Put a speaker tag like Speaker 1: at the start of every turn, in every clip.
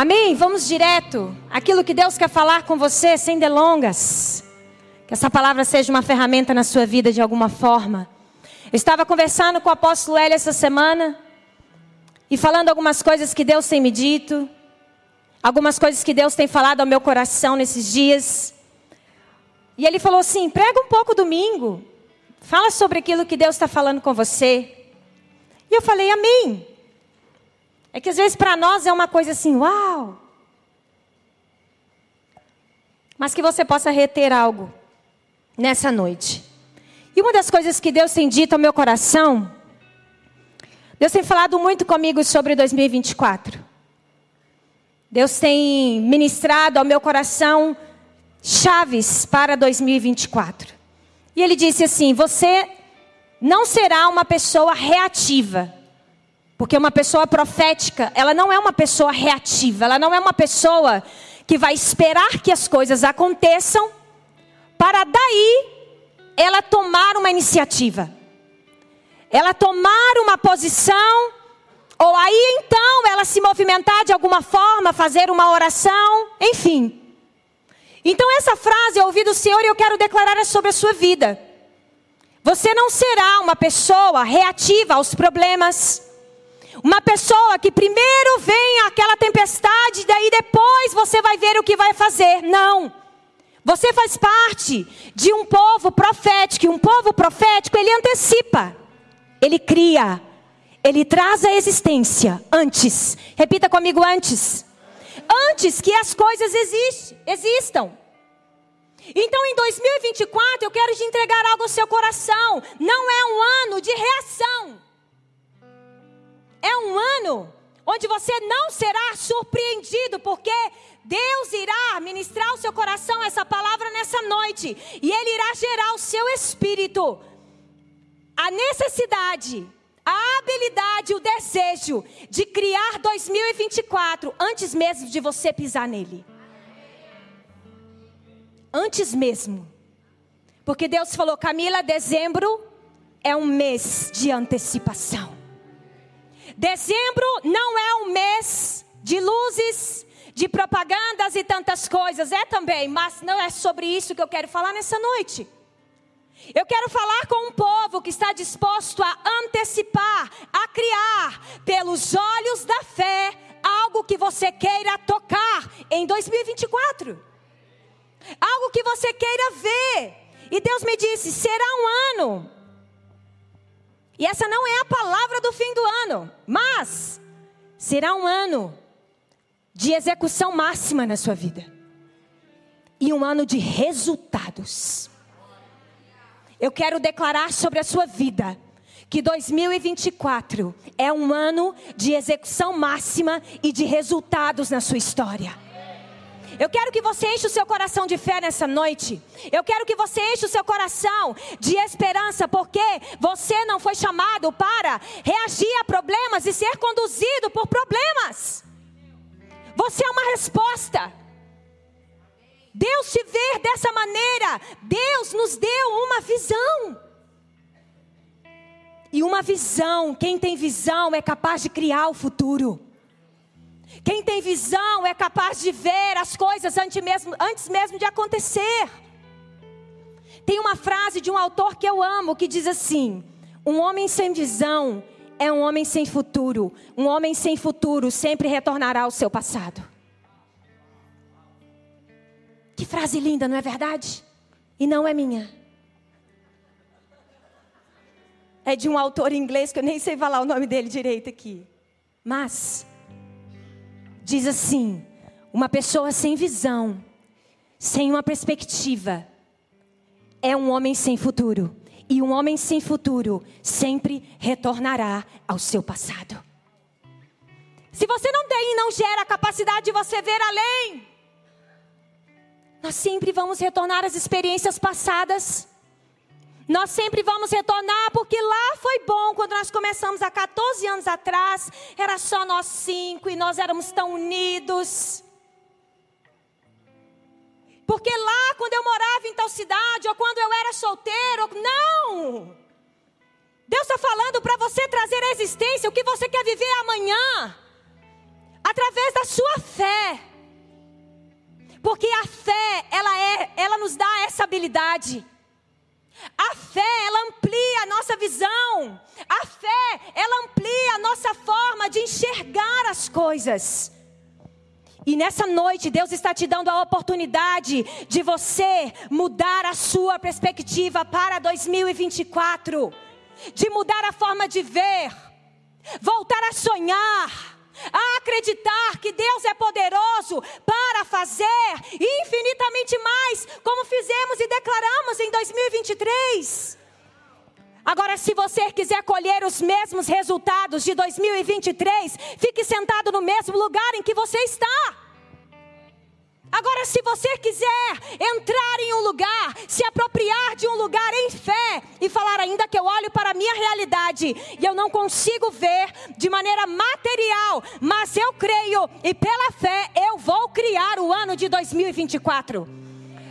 Speaker 1: Amém? Vamos direto. Aquilo que Deus quer falar com você, sem delongas. Que essa palavra seja uma ferramenta na sua vida de alguma forma. Eu estava conversando com o apóstolo Hélio essa semana. E falando algumas coisas que Deus tem me dito. Algumas coisas que Deus tem falado ao meu coração nesses dias. E ele falou assim: prega um pouco domingo. Fala sobre aquilo que Deus está falando com você. E eu falei, amém. É que às vezes para nós é uma coisa assim, uau. Mas que você possa reter algo nessa noite. E uma das coisas que Deus tem dito ao meu coração, Deus tem falado muito comigo sobre 2024. Deus tem ministrado ao meu coração chaves para 2024. E ele disse assim: Você não será uma pessoa reativa. Porque uma pessoa profética, ela não é uma pessoa reativa, ela não é uma pessoa que vai esperar que as coisas aconteçam para daí ela tomar uma iniciativa. Ela tomar uma posição ou aí então ela se movimentar de alguma forma, fazer uma oração, enfim. Então essa frase eu ouvi do Senhor e eu quero declarar sobre a sua vida. Você não será uma pessoa reativa aos problemas. Uma pessoa que primeiro vem aquela tempestade, daí depois você vai ver o que vai fazer. Não. Você faz parte de um povo profético, e um povo profético, ele antecipa, ele cria, ele traz a existência antes. Repita comigo antes. Antes que as coisas existam. Então em 2024 eu quero te entregar algo ao seu coração. Não é um ano de reação. É um ano onde você não será surpreendido, porque Deus irá ministrar ao seu coração essa palavra nessa noite, e Ele irá gerar o seu espírito a necessidade, a habilidade, o desejo de criar 2024 antes mesmo de você pisar nele antes mesmo. Porque Deus falou, Camila, dezembro é um mês de antecipação. Dezembro não é um mês de luzes, de propagandas e tantas coisas. É também, mas não é sobre isso que eu quero falar nessa noite. Eu quero falar com um povo que está disposto a antecipar, a criar, pelos olhos da fé, algo que você queira tocar em 2024 algo que você queira ver. E Deus me disse: será um ano. E essa não é a palavra do fim do ano, mas será um ano de execução máxima na sua vida. E um ano de resultados. Eu quero declarar sobre a sua vida que 2024 é um ano de execução máxima e de resultados na sua história. Eu quero que você enche o seu coração de fé nessa noite. Eu quero que você enche o seu coração de esperança, porque você não foi chamado para reagir a problemas e ser conduzido por problemas. Você é uma resposta. Deus te vê dessa maneira. Deus nos deu uma visão. E uma visão, quem tem visão é capaz de criar o futuro. Quem tem visão é capaz de ver as coisas antes mesmo, antes mesmo de acontecer. Tem uma frase de um autor que eu amo que diz assim: Um homem sem visão é um homem sem futuro. Um homem sem futuro sempre retornará ao seu passado. Que frase linda, não é verdade? E não é minha. É de um autor inglês que eu nem sei falar o nome dele direito aqui. Mas diz assim: uma pessoa sem visão, sem uma perspectiva, é um homem sem futuro. E um homem sem futuro sempre retornará ao seu passado. Se você não tem e não gera a capacidade de você ver além, nós sempre vamos retornar às experiências passadas. Nós sempre vamos retornar, porque lá foi bom quando nós começamos há 14 anos atrás. Era só nós cinco e nós éramos tão unidos. Porque lá, quando eu morava em tal cidade, ou quando eu era solteiro, não! Deus está falando para você trazer à existência o que você quer viver amanhã. através da sua fé. Porque a fé, ela é, ela nos dá essa habilidade. A fé, ela amplia a nossa visão. A fé, ela amplia a nossa forma de enxergar as coisas. E nessa noite, Deus está te dando a oportunidade de você mudar a sua perspectiva para 2024, de mudar a forma de ver, voltar a sonhar, a acreditar que Deus é poderoso para fazer infinitamente mais, como fizemos e declaramos em 2023. Agora, se você quiser colher os mesmos resultados de 2023, fique sentado no mesmo lugar em que você está. Agora, se você quiser entrar em um lugar, se apropriar de um lugar em fé e falar, ainda que eu olho para a minha realidade e eu não consigo ver de maneira material, mas eu creio e pela fé eu vou criar o ano de 2024.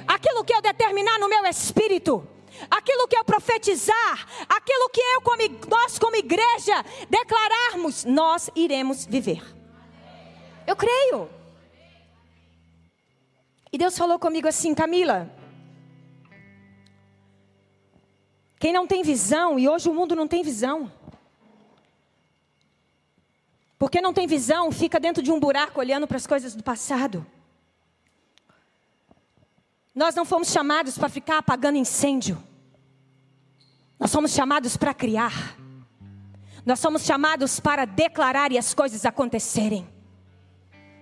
Speaker 1: Aquilo que eu determinar no meu espírito, aquilo que eu profetizar, aquilo que eu como, nós como igreja declararmos, nós iremos viver. Eu creio. E Deus falou comigo assim, Camila. Quem não tem visão, e hoje o mundo não tem visão. Porque não tem visão, fica dentro de um buraco olhando para as coisas do passado. Nós não fomos chamados para ficar apagando incêndio. Nós somos chamados para criar. Nós somos chamados para declarar e as coisas acontecerem.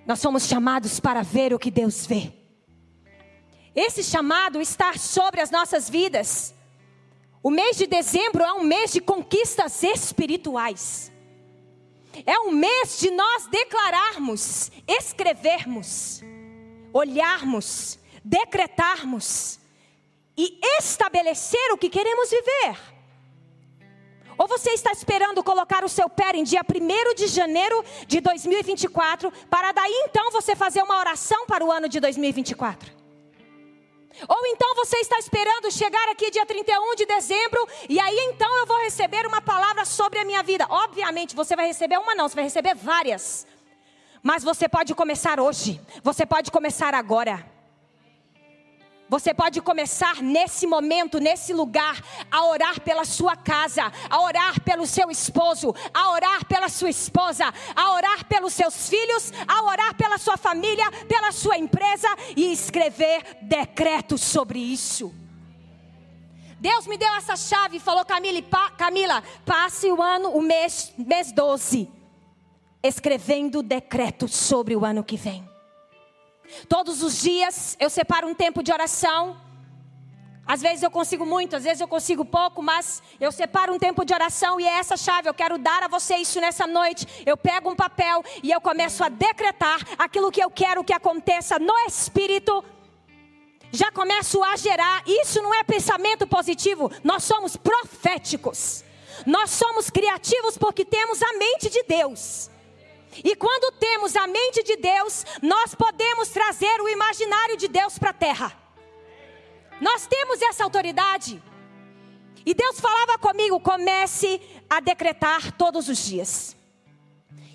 Speaker 1: Nós somos chamados para ver o que Deus vê. Esse chamado está sobre as nossas vidas. O mês de dezembro é um mês de conquistas espirituais. É um mês de nós declararmos, escrevermos, olharmos decretarmos e estabelecer o que queremos viver. Ou você está esperando colocar o seu pé em dia 1 de janeiro de 2024, para daí então você fazer uma oração para o ano de 2024? Ou então você está esperando chegar aqui dia 31 de dezembro e aí então eu vou receber uma palavra sobre a minha vida. Obviamente você vai receber uma não, você vai receber várias. Mas você pode começar hoje, você pode começar agora. Você pode começar nesse momento, nesse lugar, a orar pela sua casa, a orar pelo seu esposo, a orar pela sua esposa, a orar pelos seus filhos, a orar pela sua família, pela sua empresa e escrever decretos sobre isso. Deus me deu essa chave e falou: Camila, pa, Camila, passe o ano, o mês, mês 12, escrevendo decretos sobre o ano que vem. Todos os dias eu separo um tempo de oração. Às vezes eu consigo muito, às vezes eu consigo pouco, mas eu separo um tempo de oração e é essa chave. Eu quero dar a você isso nessa noite. Eu pego um papel e eu começo a decretar aquilo que eu quero que aconteça no espírito. Já começo a gerar. Isso não é pensamento positivo, nós somos proféticos. Nós somos criativos porque temos a mente de Deus. E quando temos a mente de Deus, nós podemos trazer o imaginário de Deus para a terra. Nós temos essa autoridade. E Deus falava comigo: comece a decretar todos os dias.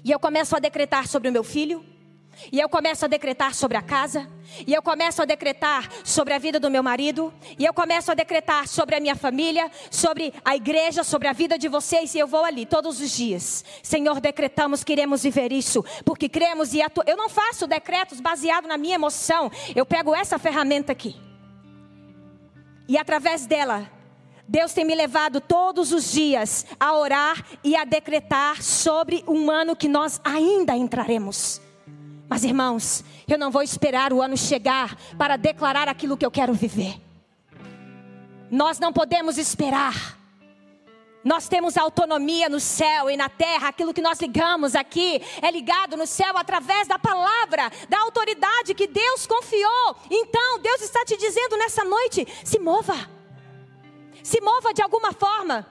Speaker 1: E eu começo a decretar sobre o meu filho, e eu começo a decretar sobre a casa, e eu começo a decretar sobre a vida do meu marido, e eu começo a decretar sobre a minha família, sobre a igreja, sobre a vida de vocês, e eu vou ali todos os dias. Senhor, decretamos que iremos viver isso, porque cremos e atu... Eu não faço decretos baseado na minha emoção, eu pego essa ferramenta aqui. E através dela, Deus tem me levado todos os dias a orar e a decretar sobre um ano que nós ainda entraremos. Mas irmãos, eu não vou esperar o ano chegar para declarar aquilo que eu quero viver. Nós não podemos esperar. Nós temos autonomia no céu e na terra. Aquilo que nós ligamos aqui é ligado no céu através da palavra, da autoridade que Deus confiou. Então, Deus está te dizendo nessa noite: se mova. Se mova de alguma forma.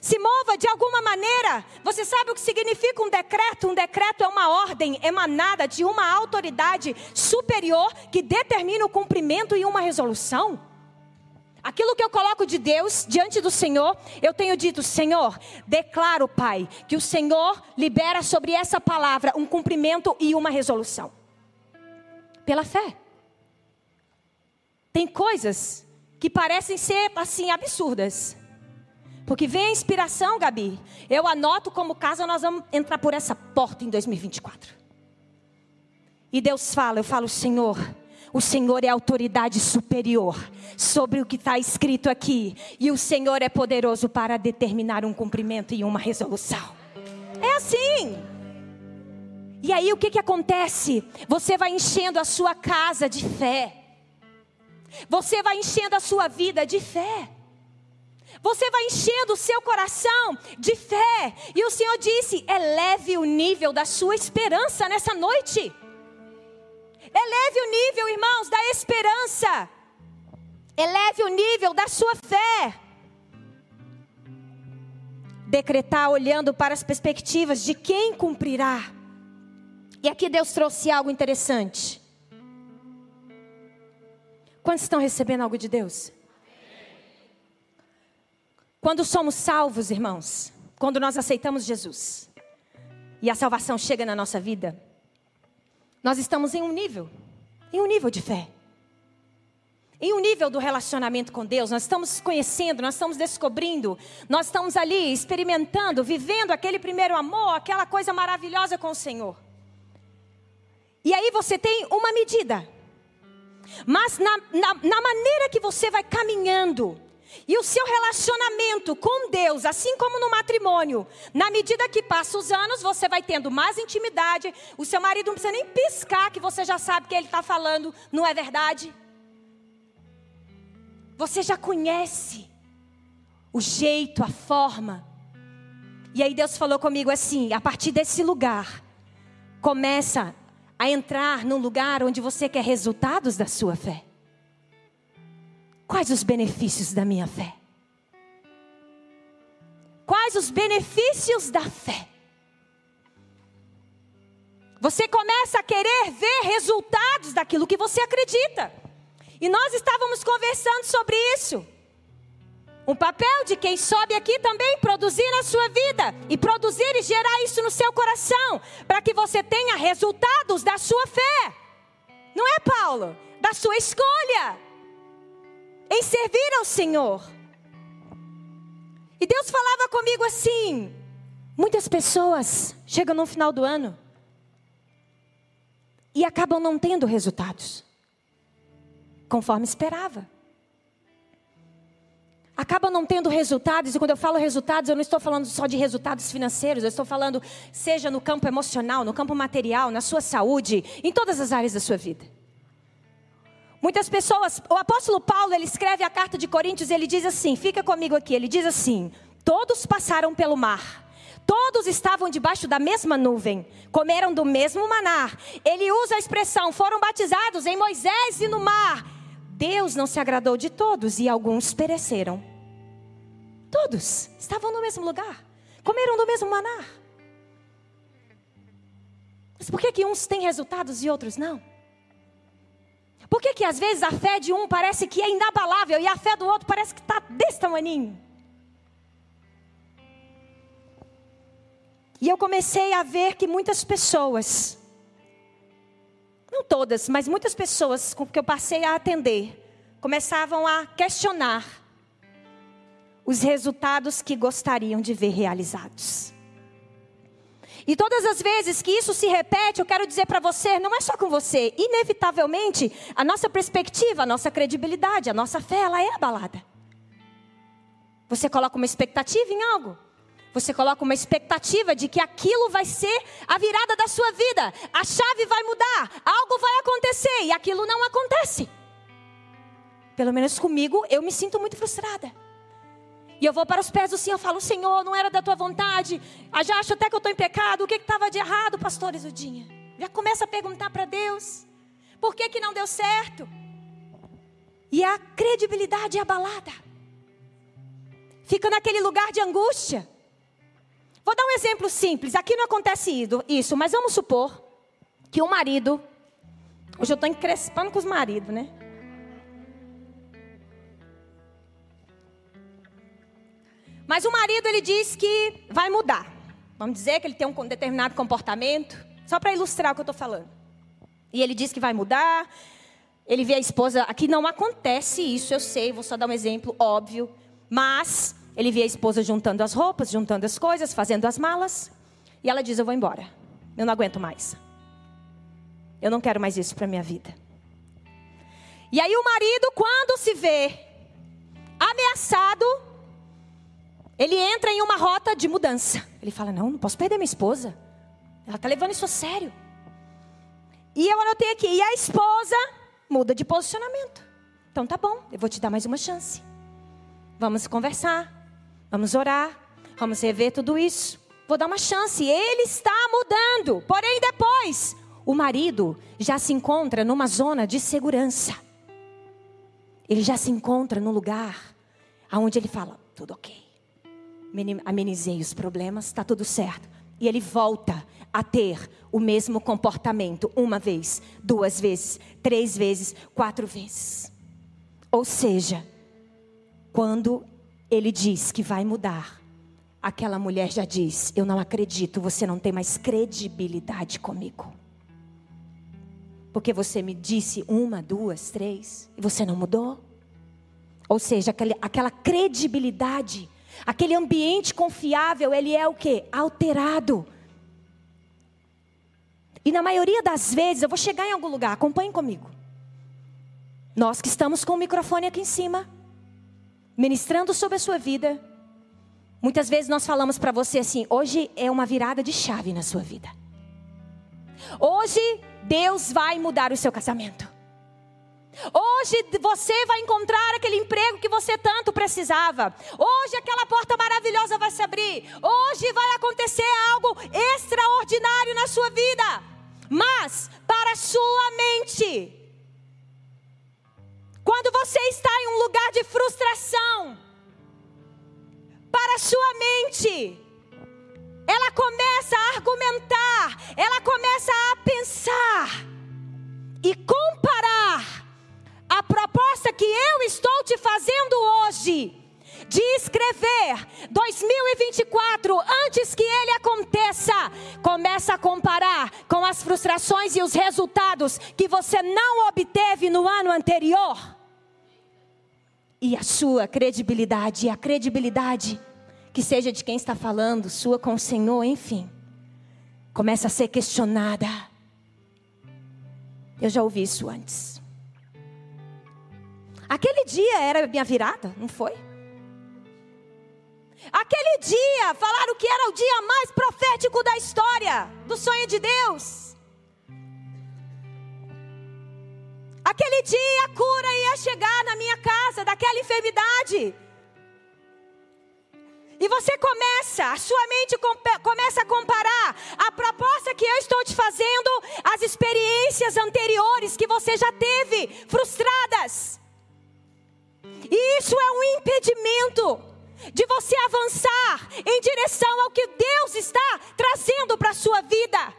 Speaker 1: Se mova de alguma maneira. Você sabe o que significa um decreto? Um decreto é uma ordem emanada de uma autoridade superior que determina o cumprimento e uma resolução. Aquilo que eu coloco de Deus diante do Senhor, eu tenho dito, Senhor, declaro, Pai, que o Senhor libera sobre essa palavra um cumprimento e uma resolução. Pela fé. Tem coisas que parecem ser assim absurdas. Porque vem a inspiração, Gabi. Eu anoto como casa nós vamos entrar por essa porta em 2024. E Deus fala, eu falo, Senhor, o Senhor é autoridade superior sobre o que está escrito aqui. E o Senhor é poderoso para determinar um cumprimento e uma resolução. É assim. E aí o que, que acontece? Você vai enchendo a sua casa de fé. Você vai enchendo a sua vida de fé. Você vai enchendo o seu coração de fé. E o Senhor disse: eleve o nível da sua esperança nessa noite. Eleve o nível, irmãos, da esperança. Eleve o nível da sua fé. Decretar olhando para as perspectivas de quem cumprirá. E aqui Deus trouxe algo interessante. Quantos estão recebendo algo de Deus? Quando somos salvos, irmãos, quando nós aceitamos Jesus e a salvação chega na nossa vida, nós estamos em um nível, em um nível de fé. Em um nível do relacionamento com Deus, nós estamos conhecendo, nós estamos descobrindo, nós estamos ali experimentando, vivendo aquele primeiro amor, aquela coisa maravilhosa com o Senhor. E aí você tem uma medida, mas na, na, na maneira que você vai caminhando, e o seu relacionamento com Deus, assim como no matrimônio, na medida que passa os anos, você vai tendo mais intimidade. O seu marido não precisa nem piscar, que você já sabe que ele está falando, não é verdade? Você já conhece o jeito, a forma. E aí Deus falou comigo assim: a partir desse lugar, começa a entrar num lugar onde você quer resultados da sua fé. Quais os benefícios da minha fé? Quais os benefícios da fé? Você começa a querer ver resultados daquilo que você acredita. E nós estávamos conversando sobre isso. Um papel de quem sobe aqui também produzir na sua vida e produzir e gerar isso no seu coração, para que você tenha resultados da sua fé. Não é, Paulo? Da sua escolha em servir ao Senhor. E Deus falava comigo assim: muitas pessoas chegam no final do ano e acabam não tendo resultados, conforme esperava. Acabam não tendo resultados, e quando eu falo resultados, eu não estou falando só de resultados financeiros, eu estou falando, seja no campo emocional, no campo material, na sua saúde, em todas as áreas da sua vida. Muitas pessoas, o apóstolo Paulo, ele escreve a carta de Coríntios, ele diz assim, fica comigo aqui, ele diz assim: Todos passaram pelo mar. Todos estavam debaixo da mesma nuvem, comeram do mesmo manar. Ele usa a expressão: foram batizados em Moisés e no mar. Deus não se agradou de todos e alguns pereceram. Todos estavam no mesmo lugar, comeram do mesmo manar. Mas por que, que uns têm resultados e outros não? Por que, que às vezes a fé de um parece que é inabalável e a fé do outro parece que está desse tamanho? E eu comecei a ver que muitas pessoas, não todas, mas muitas pessoas com que eu passei a atender, começavam a questionar os resultados que gostariam de ver realizados. E todas as vezes que isso se repete, eu quero dizer para você, não é só com você, inevitavelmente, a nossa perspectiva, a nossa credibilidade, a nossa fé, ela é abalada. Você coloca uma expectativa em algo. Você coloca uma expectativa de que aquilo vai ser a virada da sua vida. A chave vai mudar, algo vai acontecer e aquilo não acontece. Pelo menos comigo, eu me sinto muito frustrada. E eu vou para os pés do Senhor, eu falo, Senhor, não era da tua vontade. Eu ah, já acho até que eu estou em pecado. O que estava de errado, pastor Isudinha? Já começa a perguntar para Deus. Por que, que não deu certo? E a credibilidade é abalada. Fica naquele lugar de angústia. Vou dar um exemplo simples. Aqui não acontece isso, mas vamos supor que o um marido. Hoje eu estou encrespando com os maridos, né? Mas o marido ele diz que vai mudar. Vamos dizer que ele tem um determinado comportamento, só para ilustrar o que eu estou falando. E ele diz que vai mudar. Ele vê a esposa. Aqui não acontece isso, eu sei, vou só dar um exemplo óbvio. Mas ele vê a esposa juntando as roupas, juntando as coisas, fazendo as malas. E ela diz: Eu vou embora. Eu não aguento mais. Eu não quero mais isso para minha vida. E aí o marido, quando se vê ameaçado, ele entra em uma rota de mudança. Ele fala: Não, não posso perder minha esposa. Ela está levando isso a sério. E eu anotei aqui: E a esposa muda de posicionamento. Então tá bom, eu vou te dar mais uma chance. Vamos conversar, vamos orar, vamos rever tudo isso. Vou dar uma chance. Ele está mudando. Porém, depois, o marido já se encontra numa zona de segurança. Ele já se encontra no lugar aonde ele fala: tudo ok. Amenizei os problemas, está tudo certo. E ele volta a ter o mesmo comportamento uma vez, duas vezes, três vezes, quatro vezes. Ou seja, quando ele diz que vai mudar, aquela mulher já diz: Eu não acredito, você não tem mais credibilidade comigo. Porque você me disse uma, duas, três, e você não mudou? Ou seja, aquela credibilidade, aquele ambiente confiável, ele é o que? Alterado. E na maioria das vezes, eu vou chegar em algum lugar, acompanhe comigo. Nós que estamos com o microfone aqui em cima, ministrando sobre a sua vida. Muitas vezes nós falamos para você assim: hoje é uma virada de chave na sua vida. Hoje Deus vai mudar o seu casamento. Hoje você vai encontrar aquele emprego que você tanto precisava. Hoje aquela porta maravilhosa vai se abrir. Hoje vai acontecer algo extraordinário na sua vida. Mas para a sua mente, quando você está em um lugar de frustração, para a sua mente, ela começa a argumentar, ela começa a pensar e comparar a proposta que eu estou te fazendo hoje de escrever 2024 antes que ele aconteça, começa a comparar com as frustrações e os resultados que você não obteve no ano anterior. E a sua credibilidade, a credibilidade que seja de quem está falando, sua com o Senhor, enfim, começa a ser questionada. Eu já ouvi isso antes. Aquele dia era minha virada, não foi? Aquele dia, falaram que era o dia mais profético da história, do sonho de Deus. Aquele dia a cura ia chegar na minha casa daquela enfermidade. E você começa, a sua mente começa a comparar a proposta que eu estou te fazendo às experiências anteriores que você já teve, frustradas. E isso é um impedimento de você avançar em direção ao que Deus está trazendo para a sua vida.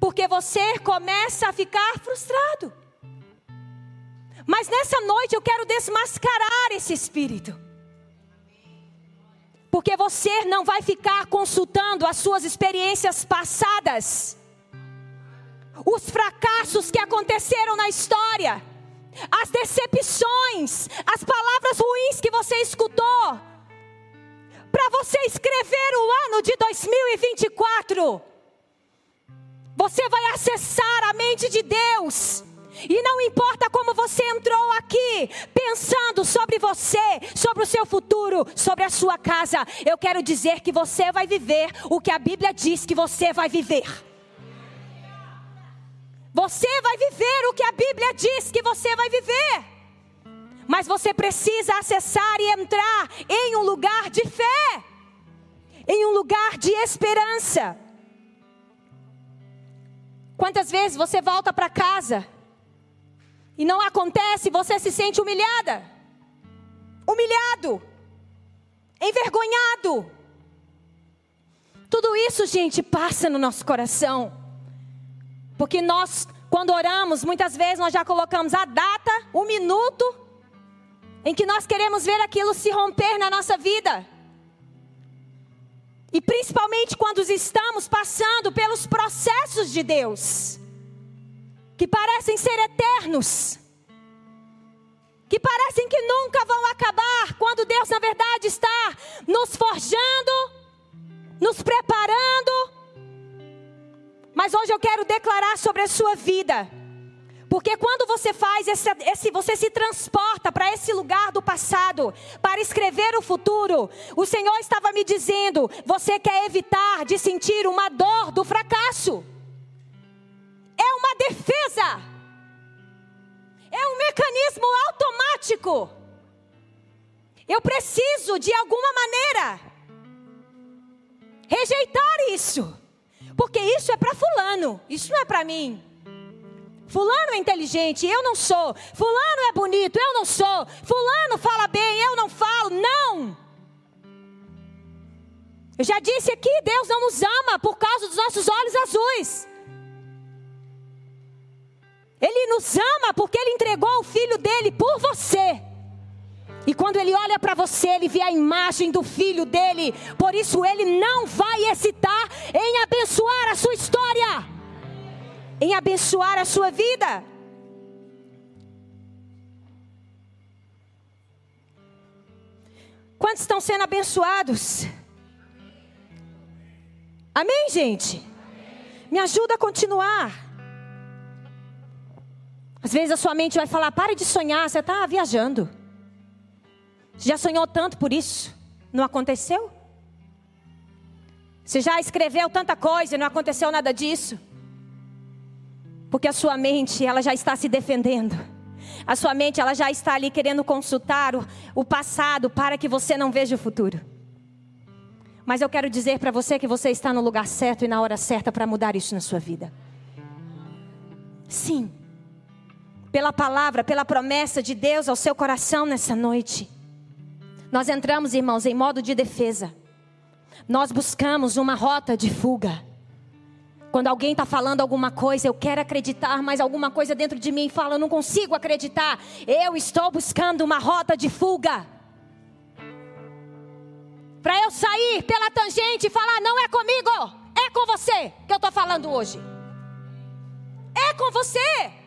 Speaker 1: Porque você começa a ficar frustrado. Mas nessa noite eu quero desmascarar esse espírito. Porque você não vai ficar consultando as suas experiências passadas, os fracassos que aconteceram na história as decepções, as palavras ruins que você escutou, para você escrever o ano de 2024. Você vai acessar a mente de Deus. E não importa como você entrou aqui, pensando sobre você, sobre o seu futuro, sobre a sua casa, eu quero dizer que você vai viver o que a Bíblia diz que você vai viver. Você vai viver o que a Bíblia diz que você vai viver. Mas você precisa acessar e entrar em um lugar de fé, em um lugar de esperança. Quantas vezes você volta para casa e não acontece, você se sente humilhada, humilhado, envergonhado. Tudo isso, gente, passa no nosso coração. Porque nós, quando oramos, muitas vezes nós já colocamos a data, o minuto em que nós queremos ver aquilo se romper na nossa vida. E principalmente quando estamos passando pelos processos de Deus, que parecem ser eternos, que parecem que nunca vão acabar, quando Deus, na verdade, está nos forjando, nos preparando. Mas hoje eu quero declarar sobre a sua vida porque quando você faz esse, esse você se transporta para esse lugar do passado, para escrever o futuro, o Senhor estava me dizendo: você quer evitar de sentir uma dor do fracasso. É uma defesa. É um mecanismo automático. Eu preciso, de alguma maneira, rejeitar isso. Porque isso é para Fulano, isso não é para mim. Fulano é inteligente, eu não sou. Fulano é bonito, eu não sou. Fulano fala bem, eu não falo. Não. Eu já disse aqui, Deus não nos ama por causa dos nossos olhos azuis. Ele nos ama porque ele entregou o filho dele por você. E quando ele olha para você, ele vê a imagem do filho dele. Por isso ele não vai hesitar em abençoar a sua história em abençoar a sua vida. Quantos estão sendo abençoados? Amém, gente? Me ajuda a continuar. Às vezes a sua mente vai falar: pare de sonhar, você está viajando. Já sonhou tanto por isso? Não aconteceu? Você já escreveu tanta coisa e não aconteceu nada disso? Porque a sua mente, ela já está se defendendo. A sua mente, ela já está ali querendo consultar o, o passado para que você não veja o futuro. Mas eu quero dizer para você que você está no lugar certo e na hora certa para mudar isso na sua vida. Sim. Pela palavra, pela promessa de Deus ao seu coração nessa noite. Nós entramos, irmãos, em modo de defesa. Nós buscamos uma rota de fuga. Quando alguém está falando alguma coisa, eu quero acreditar, mas alguma coisa dentro de mim fala, eu não consigo acreditar. Eu estou buscando uma rota de fuga. Para eu sair pela tangente e falar, não é comigo, é com você que eu estou falando hoje. É com você.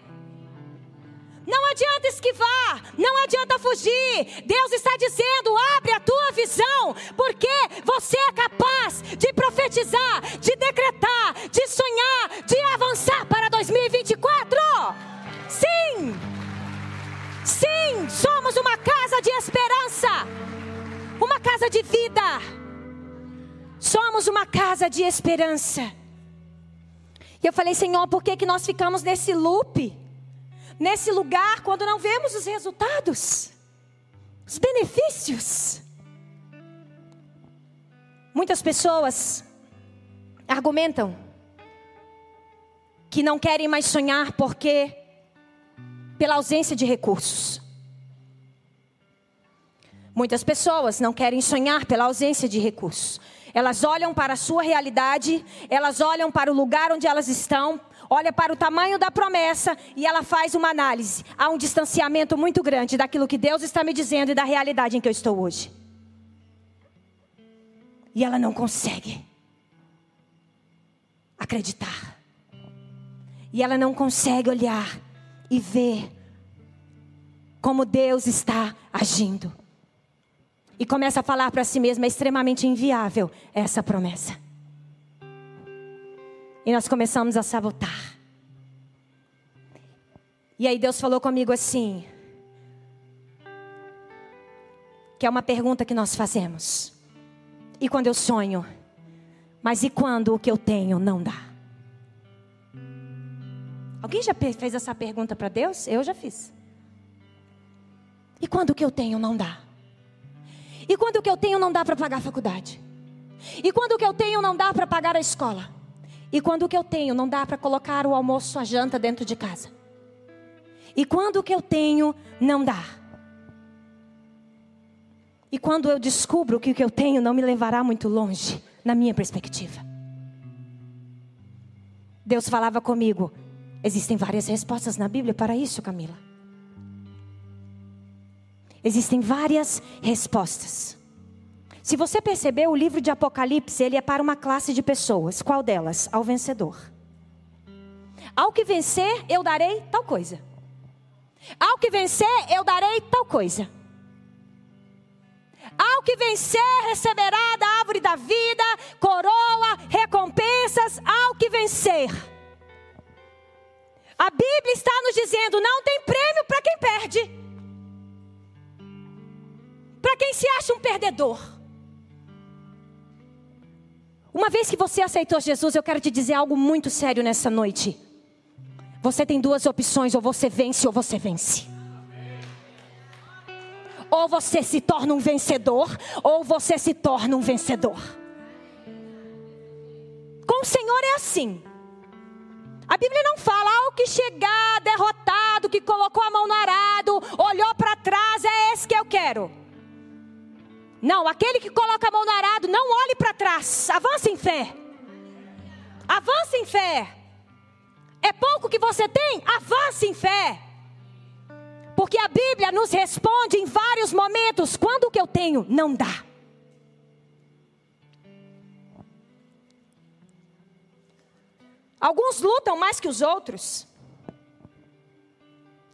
Speaker 1: Não adianta esquivar, não adianta fugir. Deus está dizendo: abre a tua visão, porque você é capaz de profetizar, de decretar, de sonhar, de avançar para 2024. Sim, sim, somos uma casa de esperança, uma casa de vida. Somos uma casa de esperança. E eu falei, Senhor, por que, que nós ficamos nesse loop? Nesse lugar quando não vemos os resultados, os benefícios. Muitas pessoas argumentam que não querem mais sonhar porque pela ausência de recursos. Muitas pessoas não querem sonhar pela ausência de recursos. Elas olham para a sua realidade, elas olham para o lugar onde elas estão, olha para o tamanho da promessa e ela faz uma análise. Há um distanciamento muito grande daquilo que Deus está me dizendo e da realidade em que eu estou hoje. E ela não consegue acreditar. E ela não consegue olhar e ver como Deus está agindo e começa a falar para si mesma: é extremamente inviável essa promessa. E nós começamos a sabotar. E aí Deus falou comigo assim: que é uma pergunta que nós fazemos. E quando eu sonho? Mas e quando o que eu tenho não dá? Alguém já fez essa pergunta para Deus? Eu já fiz. E quando o que eu tenho não dá? E quando o que eu tenho não dá para pagar a faculdade? E quando o que eu tenho não dá para pagar a escola? E quando o que eu tenho não dá para colocar o almoço, a janta dentro de casa? E quando o que eu tenho não dá? E quando eu descubro que o que eu tenho não me levará muito longe, na minha perspectiva? Deus falava comigo. Existem várias respostas na Bíblia para isso, Camila. Existem várias respostas. Se você perceber, o livro de Apocalipse, ele é para uma classe de pessoas. Qual delas? Ao vencedor. Ao que vencer, eu darei tal coisa. Ao que vencer, eu darei tal coisa. Ao que vencer, receberá da árvore da vida, coroa, recompensas, ao que vencer. A Bíblia está nos dizendo: não tem prêmio para quem perde, para quem se acha um perdedor. Uma vez que você aceitou Jesus, eu quero te dizer algo muito sério nessa noite. Você tem duas opções: ou você vence ou você vence. Ou você se torna um vencedor, ou você se torna um vencedor. Com o Senhor é assim. A Bíblia não fala ao que chegar derrotado, que colocou a mão no arado, olhou para trás, é esse que eu quero. Não, aquele que coloca a mão no arado, não olhe para trás, avance em fé. Avance em fé. É pouco que você tem? Avance em fé. Porque a Bíblia nos responde em vários momentos: quando o que eu tenho não dá. Alguns lutam mais que os outros.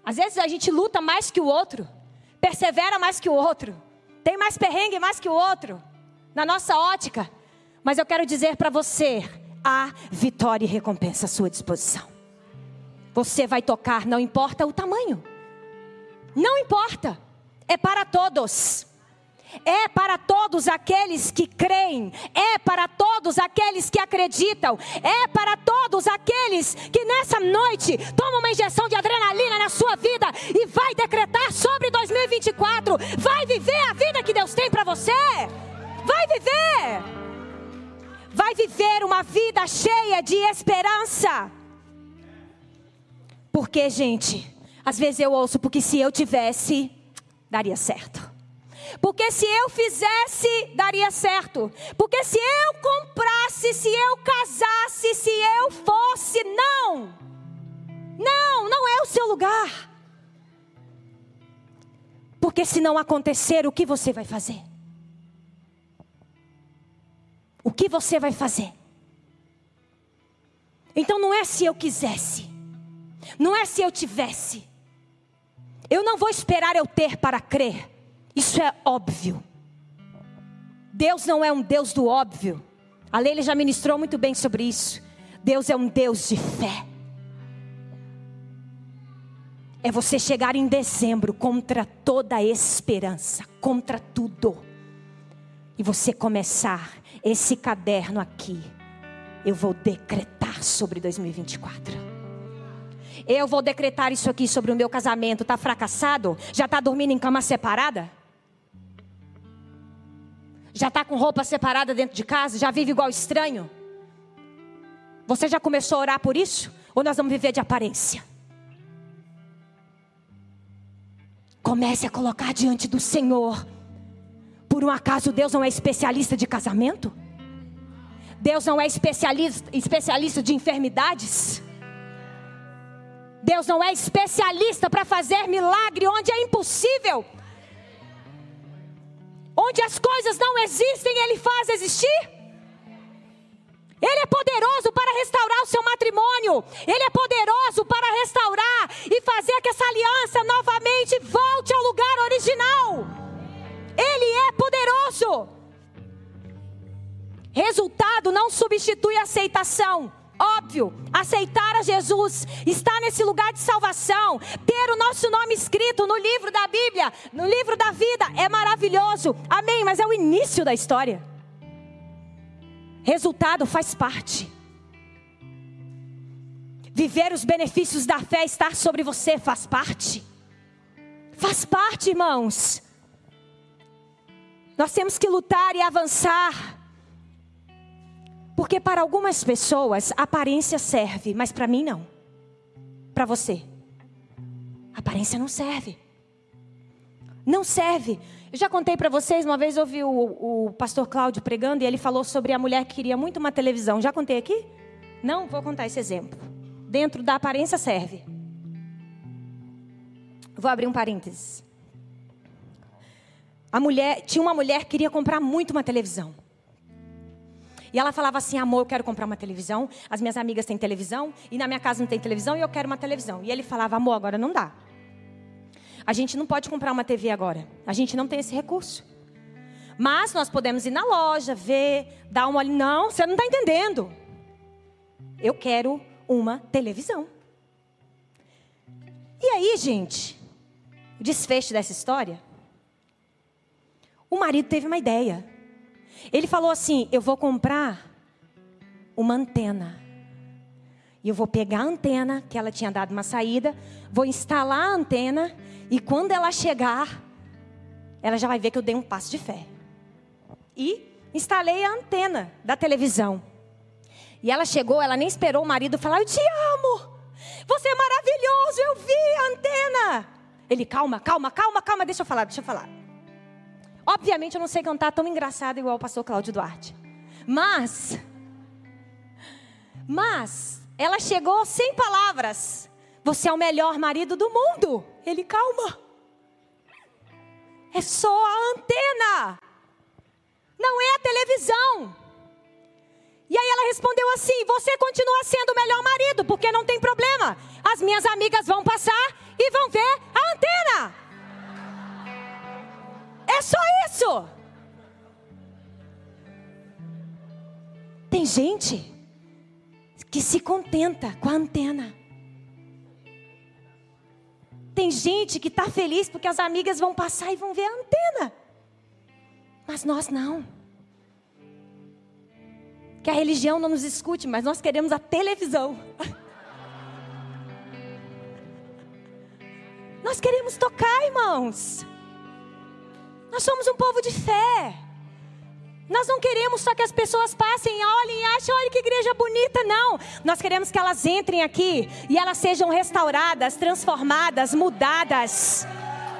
Speaker 1: Às vezes a gente luta mais que o outro, persevera mais que o outro, tem mais perrengue mais que o outro, na nossa ótica. Mas eu quero dizer para você: há vitória e recompensa à sua disposição. Você vai tocar, não importa o tamanho. Não importa, é para todos. É para todos aqueles que creem, é para todos aqueles que acreditam, é para todos aqueles que nessa noite tomam uma injeção de adrenalina na sua vida e vai decretar sobre 2024, vai viver a vida que Deus tem para você. Vai viver. Vai viver uma vida cheia de esperança. Porque, gente, às vezes eu ouço, porque se eu tivesse, daria certo. Porque se eu fizesse, daria certo. Porque se eu comprasse, se eu casasse, se eu fosse, não. Não, não é o seu lugar. Porque se não acontecer, o que você vai fazer? O que você vai fazer? Então não é se eu quisesse, não é se eu tivesse, eu não vou esperar eu ter para crer. Isso é óbvio. Deus não é um Deus do óbvio. A Leila já ministrou muito bem sobre isso. Deus é um Deus de fé. É você chegar em dezembro contra toda a esperança, contra tudo. E você começar esse caderno aqui. Eu vou decretar sobre 2024. Eu vou decretar isso aqui sobre o meu casamento. Está fracassado? Já está dormindo em cama separada? Já está com roupa separada dentro de casa? Já vive igual estranho? Você já começou a orar por isso? Ou nós vamos viver de aparência? Comece a colocar diante do Senhor. Por um acaso Deus não é especialista de casamento? Deus não é especialista, especialista de enfermidades? Deus não é especialista para fazer milagre onde é impossível. Onde as coisas não existem, Ele faz existir. Ele é poderoso para restaurar o seu matrimônio. Ele é poderoso para restaurar e fazer que essa aliança novamente volte ao lugar original. Ele é poderoso. Resultado não substitui aceitação. Óbvio, aceitar a Jesus, estar nesse lugar de salvação, ter o nosso nome escrito no livro da Bíblia, no livro da vida, é maravilhoso. Amém, mas é o início da história. Resultado faz parte. Viver os benefícios da fé, estar sobre você, faz parte. Faz parte, irmãos. Nós temos que lutar e avançar porque para algumas pessoas aparência serve, mas para mim não. Para você, aparência não serve. Não serve. Eu já contei para vocês, uma vez ouvi o, o pastor Cláudio pregando e ele falou sobre a mulher que queria muito uma televisão. Já contei aqui? Não? Vou contar esse exemplo. Dentro da aparência serve. Vou abrir um parênteses. a mulher, tinha uma mulher que queria comprar muito uma televisão. E ela falava assim: amor, eu quero comprar uma televisão. As minhas amigas têm televisão. E na minha casa não tem televisão e eu quero uma televisão. E ele falava: amor, agora não dá. A gente não pode comprar uma TV agora. A gente não tem esse recurso. Mas nós podemos ir na loja, ver, dar uma. Não, você não está entendendo. Eu quero uma televisão. E aí, gente, desfecho dessa história. O marido teve uma ideia. Ele falou assim: Eu vou comprar uma antena. E eu vou pegar a antena, que ela tinha dado uma saída, vou instalar a antena, e quando ela chegar, ela já vai ver que eu dei um passo de fé. E instalei a antena da televisão. E ela chegou, ela nem esperou o marido falar: Eu te amo, você é maravilhoso, eu vi a antena. Ele, calma, calma, calma, calma, deixa eu falar, deixa eu falar. Obviamente eu não sei cantar tão engraçado igual o pastor Cláudio Duarte. Mas, mas, ela chegou sem palavras. Você é o melhor marido do mundo. Ele, calma. É só a antena. Não é a televisão. E aí ela respondeu assim: Você continua sendo o melhor marido, porque não tem problema. As minhas amigas vão passar e vão ver a antena. É só isso. Tem gente que se contenta com a antena. Tem gente que está feliz porque as amigas vão passar e vão ver a antena. Mas nós não. Que a religião não nos escute, mas nós queremos a televisão. Nós queremos tocar, irmãos. Nós somos um povo de fé. Nós não queremos só que as pessoas passem, olhem e achem, olha que igreja bonita, não. Nós queremos que elas entrem aqui e elas sejam restauradas, transformadas, mudadas.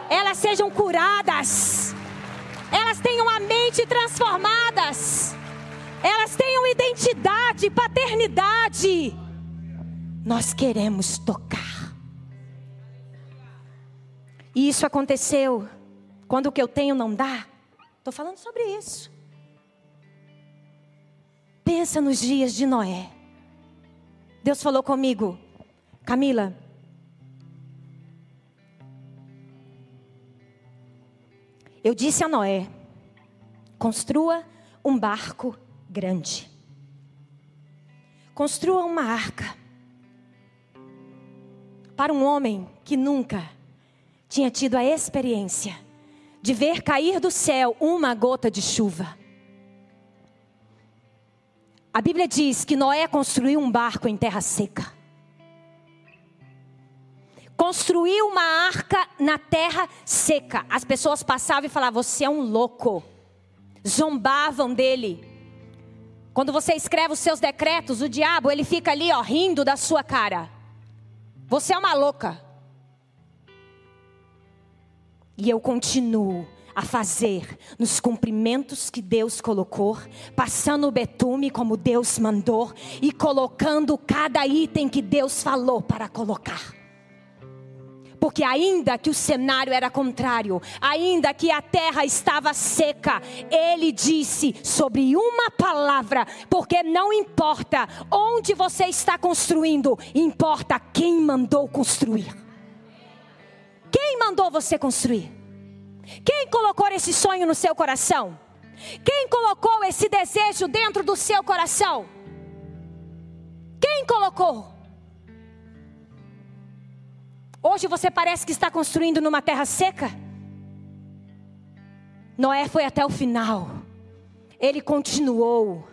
Speaker 1: Elas sejam curadas. Elas tenham a mente transformadas. Elas tenham identidade, paternidade. Nós queremos tocar. E isso aconteceu quando o que eu tenho não dá, estou falando sobre isso. Pensa nos dias de Noé. Deus falou comigo, Camila. Eu disse a Noé: construa um barco grande. Construa uma arca para um homem que nunca tinha tido a experiência de ver cair do céu uma gota de chuva. A Bíblia diz que Noé construiu um barco em terra seca. Construiu uma arca na terra seca. As pessoas passavam e falavam: Você é um louco. Zombavam dele. Quando você escreve os seus decretos, o diabo ele fica ali, ó, rindo da sua cara. Você é uma louca. E eu continuo a fazer nos cumprimentos que Deus colocou, passando o betume como Deus mandou e colocando cada item que Deus falou para colocar. Porque ainda que o cenário era contrário, ainda que a terra estava seca, ele disse sobre uma palavra, porque não importa onde você está construindo, importa quem mandou construir. Quem mandou você construir? Quem colocou esse sonho no seu coração? Quem colocou esse desejo dentro do seu coração? Quem colocou? Hoje você parece que está construindo numa terra seca. Noé foi até o final. Ele continuou.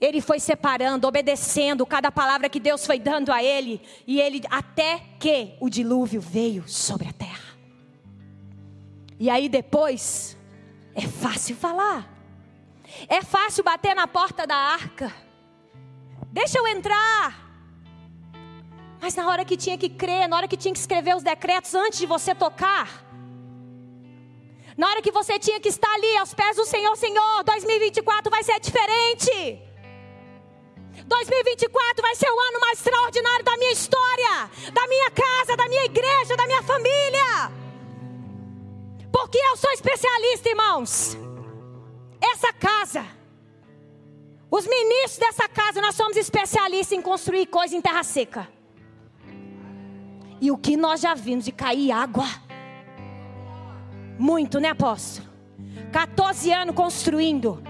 Speaker 1: Ele foi separando, obedecendo cada palavra que Deus foi dando a ele, e ele até que o dilúvio veio sobre a terra. E aí depois é fácil falar. É fácil bater na porta da arca. Deixa eu entrar. Mas na hora que tinha que crer, na hora que tinha que escrever os decretos antes de você tocar, na hora que você tinha que estar ali aos pés do Senhor, Senhor, 2024 vai ser diferente. 2024 vai ser o ano mais extraordinário da minha história, da minha casa, da minha igreja, da minha família. Porque eu sou especialista, irmãos. Essa casa, os ministros dessa casa, nós somos especialistas em construir coisa em terra seca. E o que nós já vimos de cair água? Muito, né, apóstolo? 14 anos construindo.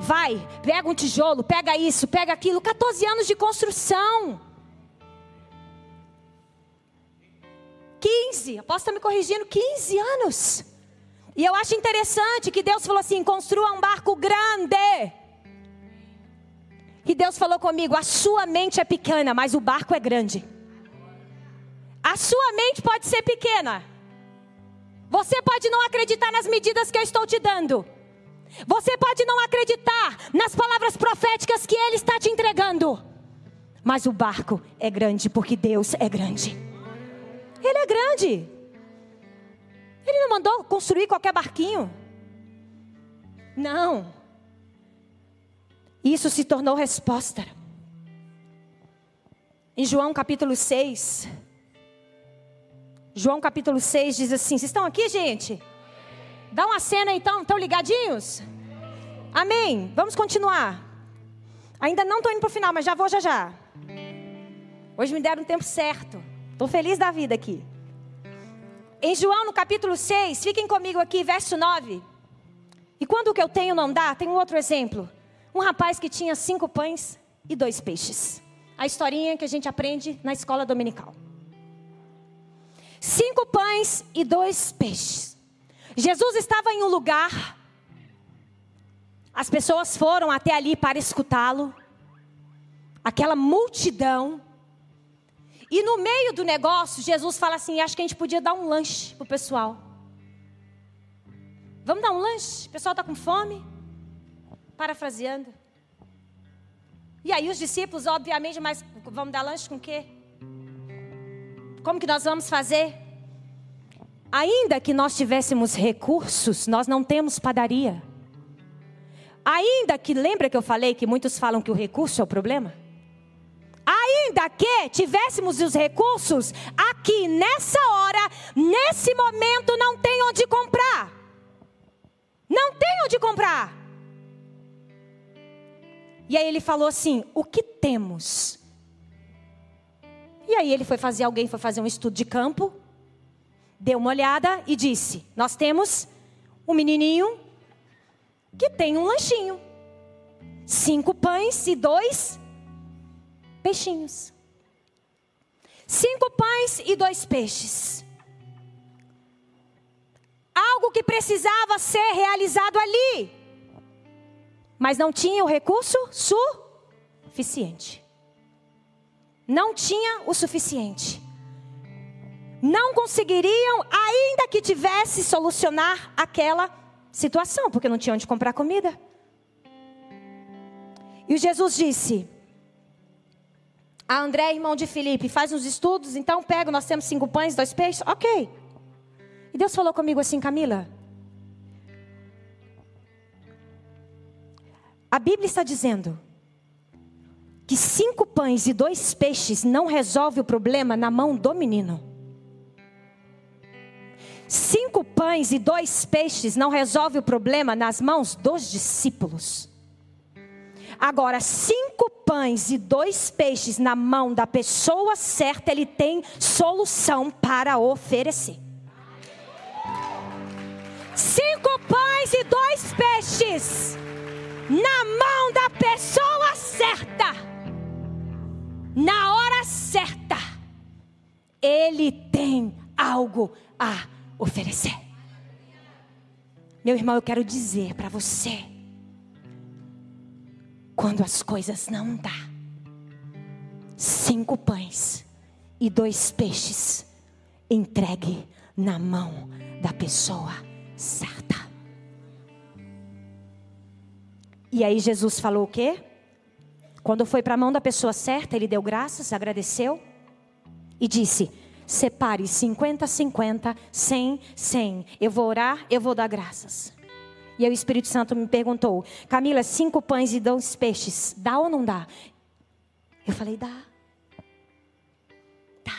Speaker 1: Vai, pega um tijolo, pega isso, pega aquilo. 14 anos de construção. 15, apóstolo está me corrigindo, 15 anos. E eu acho interessante que Deus falou assim: construa um barco grande. E Deus falou comigo: a sua mente é pequena, mas o barco é grande. A sua mente pode ser pequena. Você pode não acreditar nas medidas que eu estou te dando. Você pode não acreditar nas palavras proféticas que Ele está te entregando. Mas o barco é grande porque Deus é grande. Ele é grande. Ele não mandou construir qualquer barquinho. Não. Isso se tornou resposta. Em João capítulo 6. João capítulo 6 diz assim: Vocês estão aqui, gente? Dá uma cena então, estão ligadinhos? Amém. Vamos continuar. Ainda não estou indo para o final, mas já vou já já. Hoje me deram um tempo certo. Estou feliz da vida aqui. Em João, no capítulo 6, fiquem comigo aqui, verso 9. E quando o que eu tenho não dá, tem um outro exemplo. Um rapaz que tinha cinco pães e dois peixes. A historinha que a gente aprende na escola dominical. Cinco pães e dois peixes. Jesus estava em um lugar, as pessoas foram até ali para escutá-lo, aquela multidão, e no meio do negócio, Jesus fala assim: acho que a gente podia dar um lanche para o pessoal. Vamos dar um lanche? O pessoal está com fome? Parafraseando. E aí os discípulos, obviamente, mas vamos dar lanche com o quê? Como que nós vamos fazer? Ainda que nós tivéssemos recursos, nós não temos padaria. Ainda que, lembra que eu falei que muitos falam que o recurso é o problema? Ainda que tivéssemos os recursos, aqui nessa hora, nesse momento, não tem onde comprar. Não tem onde comprar. E aí ele falou assim: o que temos? E aí ele foi fazer, alguém foi fazer um estudo de campo, deu uma olhada e disse: Nós temos um menininho que tem um lanchinho. Cinco pães e dois peixinhos. Cinco pães e dois peixes. Algo que precisava ser realizado ali, mas não tinha o recurso suficiente. Não tinha o suficiente. Não conseguiriam, ainda que tivesse, solucionar aquela situação, porque não tinha onde comprar comida. E Jesus disse: a André, irmão de Felipe, faz uns estudos, então pega, nós temos cinco pães, dois peixes, ok. E Deus falou comigo assim, Camila. A Bíblia está dizendo que cinco pães e dois peixes não resolve o problema na mão do menino. Cinco pães e dois peixes não resolve o problema nas mãos dos discípulos. Agora, cinco pães e dois peixes na mão da pessoa certa, ele tem solução para oferecer. Cinco pães e dois peixes na mão da pessoa certa, na hora certa, ele tem algo a oferecer. Meu irmão, eu quero dizer para você quando as coisas não dá. Cinco pães e dois peixes entregue na mão da pessoa certa. E aí Jesus falou o quê? Quando foi para a mão da pessoa certa, ele deu graças, agradeceu e disse: separe 50, 50, 100, 100. Eu vou orar, eu vou dar graças. E aí o Espírito Santo me perguntou: Camila, cinco pães e dois peixes, dá ou não dá? Eu falei: dá. Dá.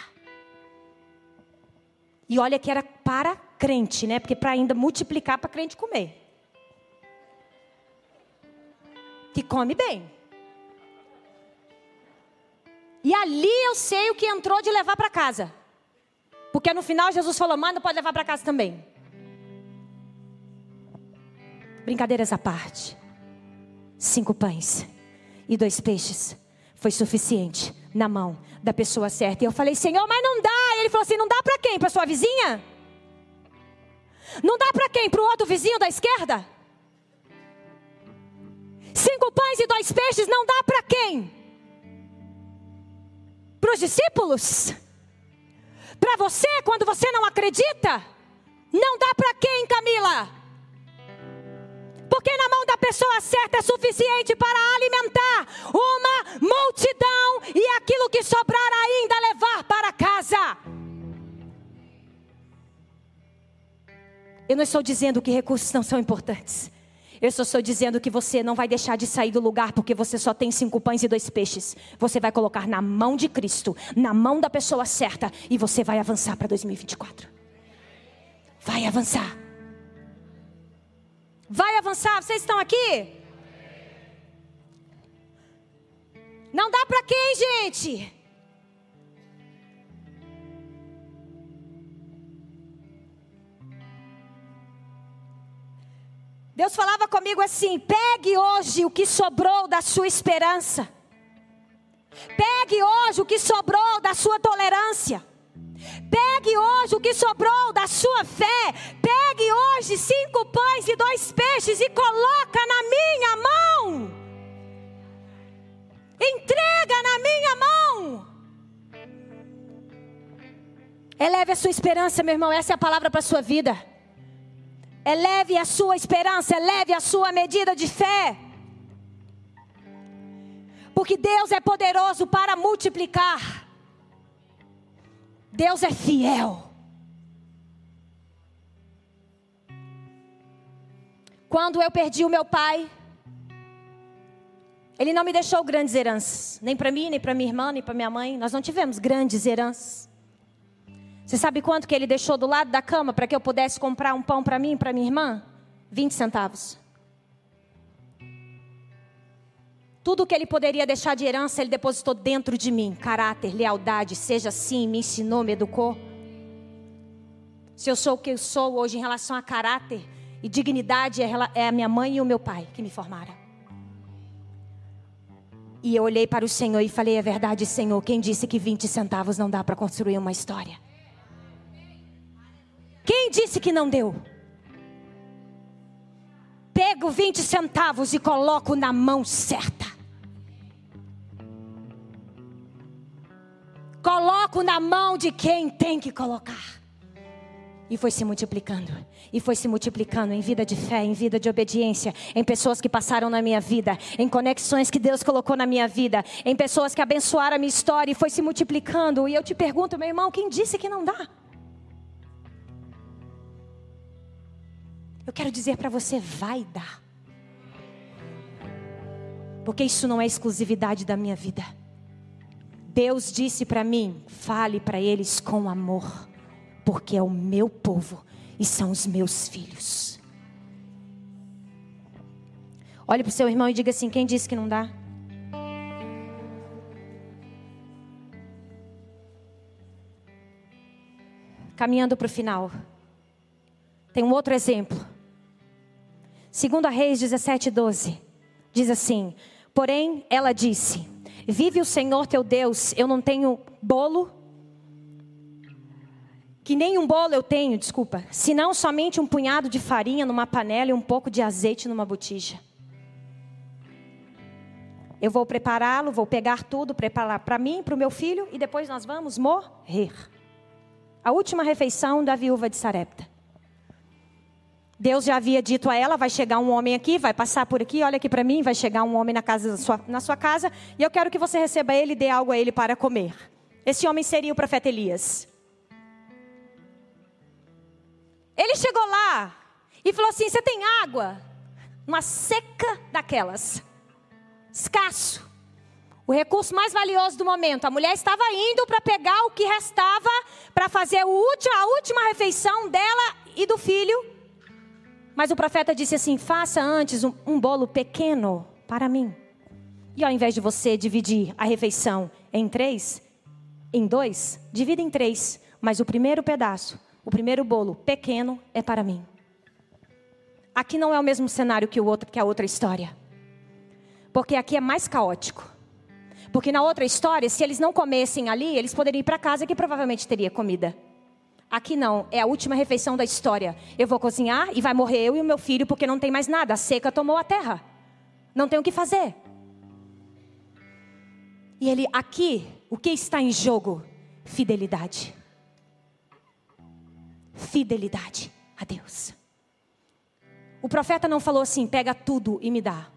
Speaker 1: E olha que era para crente, né? Porque para ainda multiplicar para crente comer. Que come bem. E ali eu sei o que entrou de levar para casa. Porque no final Jesus falou: manda, pode levar para casa também. Brincadeiras à parte. Cinco pães e dois peixes foi suficiente na mão da pessoa certa. E eu falei: Senhor, mas não dá. E ele falou assim: não dá para quem? Para sua vizinha? Não dá para quem? Para o outro vizinho da esquerda? Cinco pães e dois peixes não dá para quem? Para os discípulos? Para você, quando você não acredita? Não dá para quem, Camila? Porque na mão da pessoa certa é suficiente para alimentar uma multidão e aquilo que sobrar ainda levar para casa. Eu não estou dizendo que recursos não são importantes. Eu só estou dizendo que você não vai deixar de sair do lugar porque você só tem cinco pães e dois peixes. Você vai colocar na mão de Cristo, na mão da pessoa certa, e você vai avançar para 2024. Vai avançar. Vai avançar. Vocês estão aqui? Não dá para quem, gente? Deus falava comigo assim: pegue hoje o que sobrou da sua esperança. Pegue hoje o que sobrou da sua tolerância. Pegue hoje o que sobrou da sua fé. Pegue hoje cinco pães e dois peixes e coloca na minha mão. Entrega na minha mão. Eleve a sua esperança, meu irmão. Essa é a palavra para a sua vida. Eleve a sua esperança, eleve a sua medida de fé. Porque Deus é poderoso para multiplicar. Deus é fiel. Quando eu perdi o meu pai, ele não me deixou grandes heranças, nem para mim, nem para minha irmã, nem para minha mãe. Nós não tivemos grandes heranças. Você sabe quanto que ele deixou do lado da cama para que eu pudesse comprar um pão para mim e para minha irmã? 20 centavos. Tudo que ele poderia deixar de herança, ele depositou dentro de mim. Caráter, lealdade, seja assim, me ensinou, me educou. Se eu sou o que eu sou hoje em relação a caráter e dignidade, é, é a minha mãe e o meu pai que me formaram. E eu olhei para o Senhor e falei: É verdade, Senhor. Quem disse que 20 centavos não dá para construir uma história? Quem disse que não deu? Pego 20 centavos e coloco na mão certa. Coloco na mão de quem tem que colocar. E foi se multiplicando. E foi se multiplicando em vida de fé, em vida de obediência, em pessoas que passaram na minha vida, em conexões que Deus colocou na minha vida, em pessoas que abençoaram a minha história e foi se multiplicando. E eu te pergunto, meu irmão, quem disse que não dá? Eu quero dizer para você: vai dar. Porque isso não é exclusividade da minha vida. Deus disse para mim: fale para eles com amor, porque é o meu povo e são os meus filhos. Olhe para o seu irmão e diga assim: quem disse que não dá? Caminhando para o final. Tem um outro exemplo. Segundo a Reis 17, 12. Diz assim: Porém, ela disse: Vive o Senhor teu Deus, eu não tenho bolo, que nem um bolo eu tenho, desculpa, senão somente um punhado de farinha numa panela e um pouco de azeite numa botija. Eu vou prepará-lo, vou pegar tudo, preparar para mim, para o meu filho, e depois nós vamos morrer. A última refeição da viúva de Sarepta. Deus já havia dito a ela: vai chegar um homem aqui, vai passar por aqui, olha aqui para mim, vai chegar um homem na, casa, sua, na sua casa, e eu quero que você receba ele e dê algo a ele para comer. Esse homem seria o profeta Elias. Ele chegou lá e falou assim: Você tem água? Uma seca daquelas, escasso. O recurso mais valioso do momento. A mulher estava indo para pegar o que restava para fazer a última refeição dela e do filho. Mas o profeta disse assim: faça antes um, um bolo pequeno para mim. E ao invés de você dividir a refeição em três, em dois, divida em três. Mas o primeiro pedaço, o primeiro bolo pequeno é para mim. Aqui não é o mesmo cenário que o outro, que a outra história. Porque aqui é mais caótico. Porque na outra história, se eles não comessem ali, eles poderiam ir para casa que provavelmente teria comida. Aqui não, é a última refeição da história. Eu vou cozinhar e vai morrer eu e o meu filho porque não tem mais nada. A seca tomou a terra. Não tem o que fazer. E ele, aqui, o que está em jogo? Fidelidade. Fidelidade a Deus. O profeta não falou assim: pega tudo e me dá.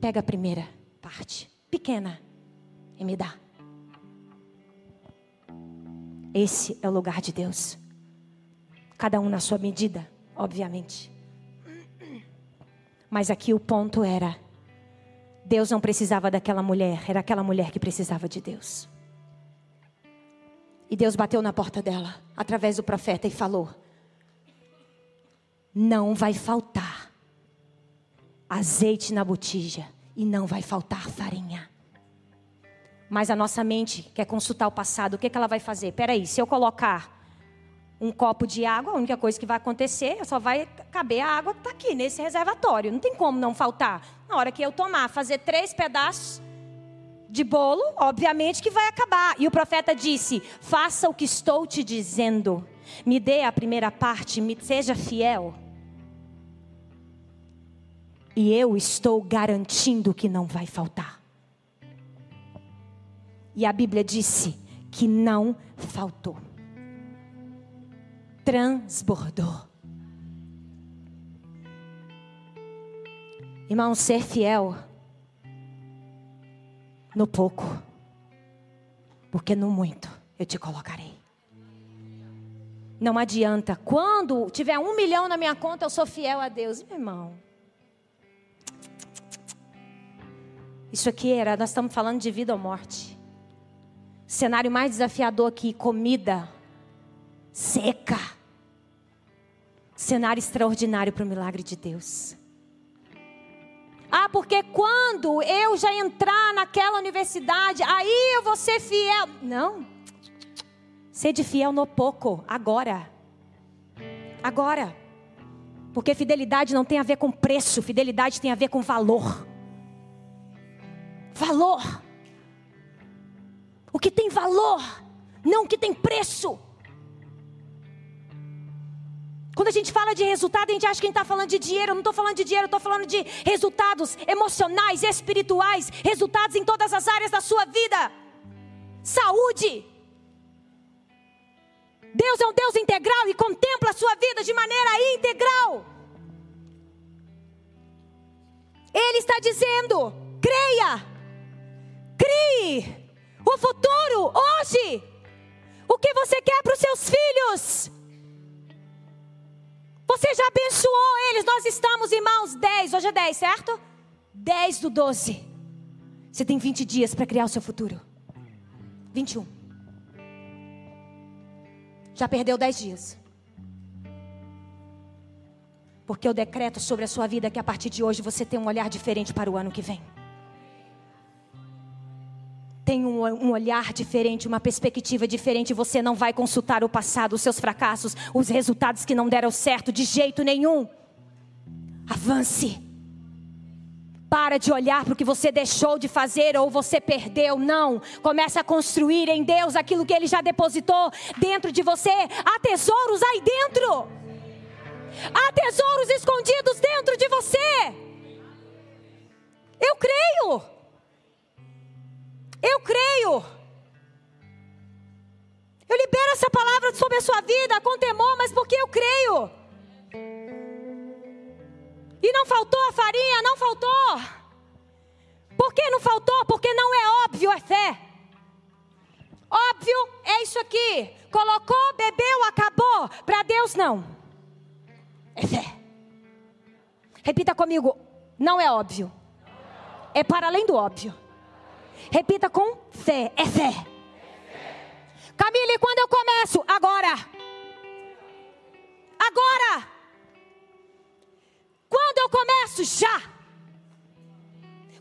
Speaker 1: Pega a primeira parte, pequena, e me dá. Esse é o lugar de Deus. Cada um na sua medida, obviamente. Mas aqui o ponto era: Deus não precisava daquela mulher, era aquela mulher que precisava de Deus. E Deus bateu na porta dela, através do profeta, e falou: Não vai faltar azeite na botija, e não vai faltar farinha. Mas a nossa mente quer consultar o passado, o que, que ela vai fazer? Peraí, se eu colocar um copo de água, a única coisa que vai acontecer só vai caber a água que está aqui nesse reservatório. Não tem como não faltar. Na hora que eu tomar, fazer três pedaços de bolo, obviamente que vai acabar. E o profeta disse: Faça o que estou te dizendo. Me dê a primeira parte, me seja fiel. E eu estou garantindo que não vai faltar. E a Bíblia disse que não faltou transbordou. Irmão, ser fiel no pouco, porque no muito eu te colocarei. Não adianta. Quando tiver um milhão na minha conta, eu sou fiel a Deus. Meu irmão. Isso aqui era, nós estamos falando de vida ou morte. Cenário mais desafiador aqui, comida seca. Cenário extraordinário para o milagre de Deus. Ah, porque quando eu já entrar naquela universidade, aí eu vou ser fiel. Não. Sede fiel no pouco, agora. Agora. Porque fidelidade não tem a ver com preço, fidelidade tem a ver com valor. Valor. O que tem valor, não o que tem preço. Quando a gente fala de resultado, a gente acha que a gente está falando de dinheiro. Eu não estou falando de dinheiro, eu estou falando de resultados emocionais, espirituais, resultados em todas as áreas da sua vida. Saúde. Deus é um Deus integral e contempla a sua vida de maneira integral. Ele está dizendo: creia, crie o futuro hoje. O que você quer para os seus filhos? Você já abençoou eles. Nós estamos, irmãos, 10. Hoje é 10, certo? 10 do 12. Você tem 20 dias para criar o seu futuro. 21. Já perdeu 10 dias. Porque eu decreto sobre a sua vida que a partir de hoje você tem um olhar diferente para o ano que vem tem um, um, olhar diferente, uma perspectiva diferente. Você não vai consultar o passado, os seus fracassos, os resultados que não deram certo de jeito nenhum. Avance. Para de olhar para o que você deixou de fazer ou você perdeu. Não. Comece a construir em Deus aquilo que Ele já depositou dentro de você. Há tesouros aí dentro. Há tesouros escondidos dentro de você. Eu creio. Eu creio. Eu libero essa palavra sobre a sua vida com temor, mas porque eu creio. E não faltou a farinha, não faltou. Por que não faltou? Porque não é óbvio, é fé. Óbvio é isso aqui. Colocou, bebeu, acabou. Para Deus, não. É fé. Repita comigo. Não é óbvio. É para além do óbvio. Repita com fé. É fé. Camille, quando eu começo? Agora. Agora. Quando eu começo? Já.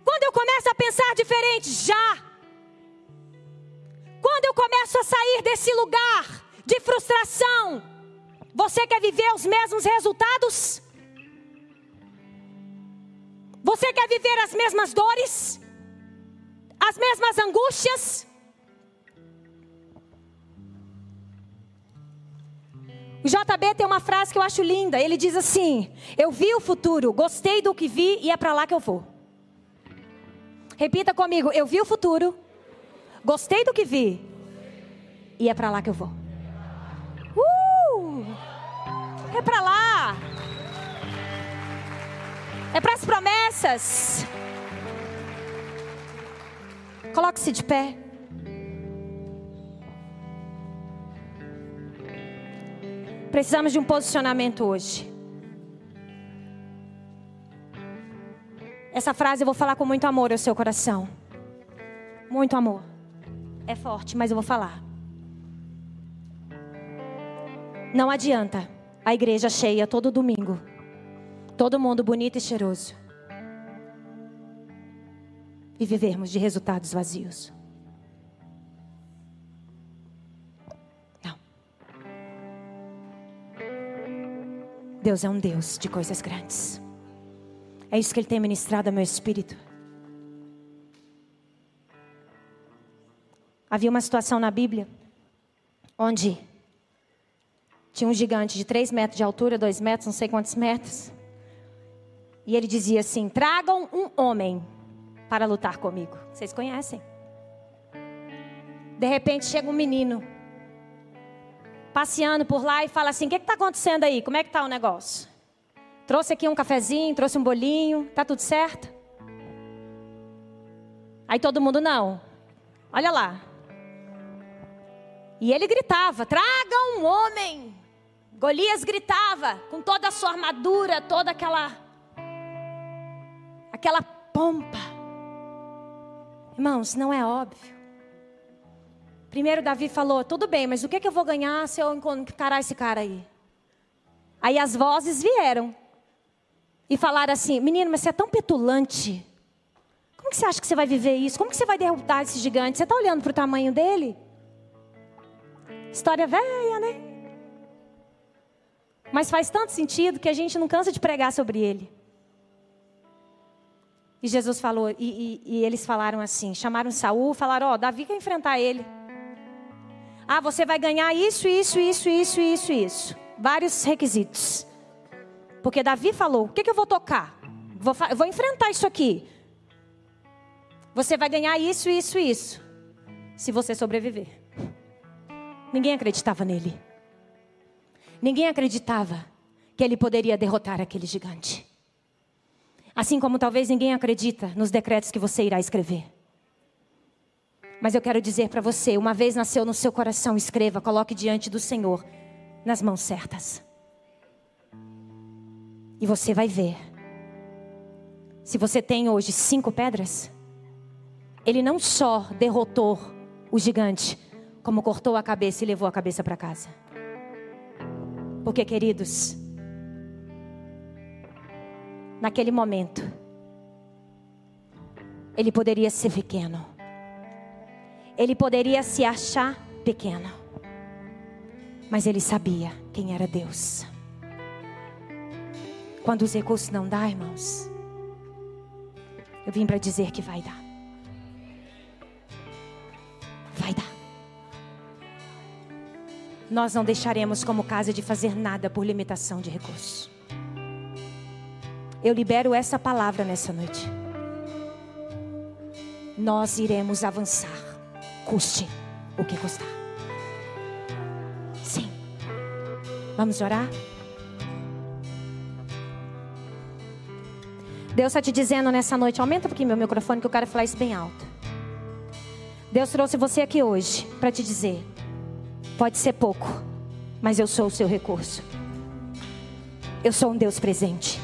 Speaker 1: Quando eu começo a pensar diferente? Já. Quando eu começo a sair desse lugar de frustração, você quer viver os mesmos resultados? Você quer viver as mesmas dores? As mesmas angústias? O JB tem uma frase que eu acho linda. Ele diz assim: Eu vi o futuro, gostei do que vi e é para lá que eu vou. Repita comigo: Eu vi o futuro, gostei do que vi e é para lá que eu vou. Uh! É para lá. É para as promessas. Coloque-se de pé. Precisamos de um posicionamento hoje. Essa frase eu vou falar com muito amor ao seu coração. Muito amor. É forte, mas eu vou falar. Não adianta a igreja cheia todo domingo. Todo mundo bonito e cheiroso. E vivermos de resultados vazios. Deus é um Deus de coisas grandes. É isso que Ele tem ministrado ao meu espírito. Havia uma situação na Bíblia onde tinha um gigante de 3 metros de altura, 2 metros, não sei quantos metros. E ele dizia assim: Tragam um homem para lutar comigo. Vocês conhecem? De repente chega um menino passeando por lá e fala assim: O que está acontecendo aí? Como é que está o negócio? Trouxe aqui um cafezinho, trouxe um bolinho, tá tudo certo? Aí todo mundo não. Olha lá. E ele gritava: Traga um homem. Golias gritava com toda a sua armadura, toda aquela aquela pompa. Irmãos, não é óbvio. Primeiro Davi falou: tudo bem, mas o que, é que eu vou ganhar se eu encarar esse cara aí? Aí as vozes vieram e falaram assim: menino, mas você é tão petulante. Como que você acha que você vai viver isso? Como que você vai derrotar esse gigante? Você está olhando para o tamanho dele? História velha, né? Mas faz tanto sentido que a gente não cansa de pregar sobre ele. E Jesus falou, e, e, e eles falaram assim: chamaram Saul, falaram: Ó, oh, Davi quer enfrentar ele. Ah, você vai ganhar isso, isso, isso, isso, isso, isso. Vários requisitos. Porque Davi falou: o que, que eu vou tocar? Vou, vou enfrentar isso aqui. Você vai ganhar isso, isso, isso. Se você sobreviver. Ninguém acreditava nele. Ninguém acreditava que ele poderia derrotar aquele gigante. Assim como talvez ninguém acredita nos decretos que você irá escrever. Mas eu quero dizer para você: uma vez nasceu no seu coração, escreva, coloque diante do Senhor, nas mãos certas. E você vai ver. Se você tem hoje cinco pedras, ele não só derrotou o gigante, como cortou a cabeça e levou a cabeça para casa. Porque, queridos, naquele momento, ele poderia ser pequeno ele poderia se achar pequeno. Mas ele sabia quem era Deus. Quando os recursos não dão, irmãos, eu vim para dizer que vai dar. Vai dar. Nós não deixaremos como casa de fazer nada por limitação de recursos. Eu libero essa palavra nessa noite. Nós iremos avançar custe o que custar. Sim. Vamos orar? Deus está te dizendo nessa noite, aumenta um pouquinho meu microfone que eu quero falar isso bem alto. Deus trouxe você aqui hoje para te dizer: pode ser pouco, mas eu sou o seu recurso. Eu sou um Deus presente.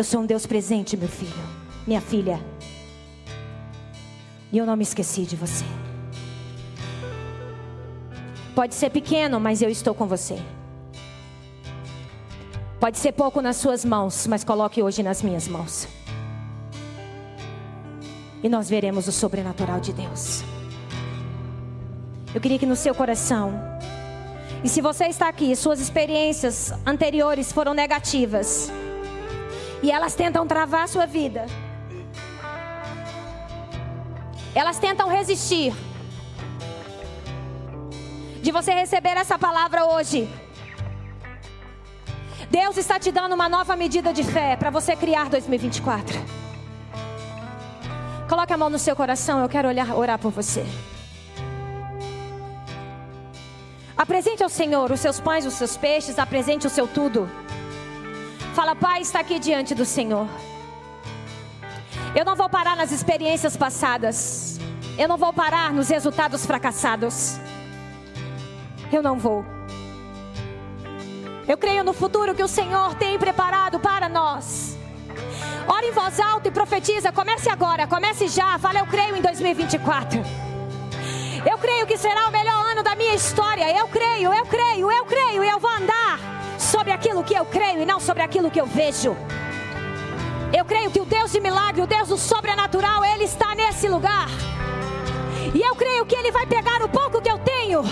Speaker 1: Eu sou um Deus presente, meu filho, minha filha. E eu não me esqueci de você. Pode ser pequeno, mas eu estou com você. Pode ser pouco nas suas mãos, mas coloque hoje nas minhas mãos. E nós veremos o sobrenatural de Deus. Eu queria que no seu coração, e se você está aqui, suas experiências anteriores foram negativas, e elas tentam travar a sua vida, elas tentam resistir de você receber essa palavra hoje. Deus está te dando uma nova medida de fé para você criar 2024. Coloque a mão no seu coração, eu quero olhar, orar por você. Apresente ao Senhor os seus pães, os seus peixes, apresente o seu tudo. Fala, Pai, está aqui diante do Senhor. Eu não vou parar nas experiências passadas. Eu não vou parar nos resultados fracassados. Eu não vou. Eu creio no futuro que o Senhor tem preparado para nós. Ore em voz alta e profetiza. Comece agora, comece já. Fala, eu creio em 2024. Eu creio que será o melhor ano da minha história. Eu creio, eu creio, eu creio. Eu vou andar sobre aquilo que eu creio e não sobre aquilo que eu vejo. Eu creio que o Deus de milagre, o Deus do sobrenatural, Ele está nesse lugar. E eu creio que Ele vai pegar o pouco que eu tenho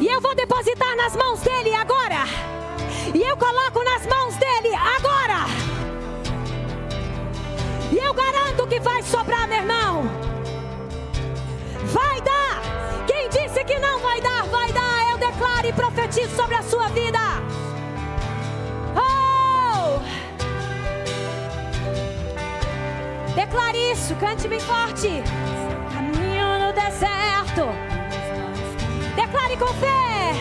Speaker 1: e eu vou depositar nas mãos dele agora. E eu coloco nas mãos dele agora. E eu garanto que vai sobrar, meu irmão. Vai dar. Quem disse que não vai dar. E profetizo sobre a sua vida. Oh! Declare isso, cante bem forte. Caminho no deserto. Declare com fé.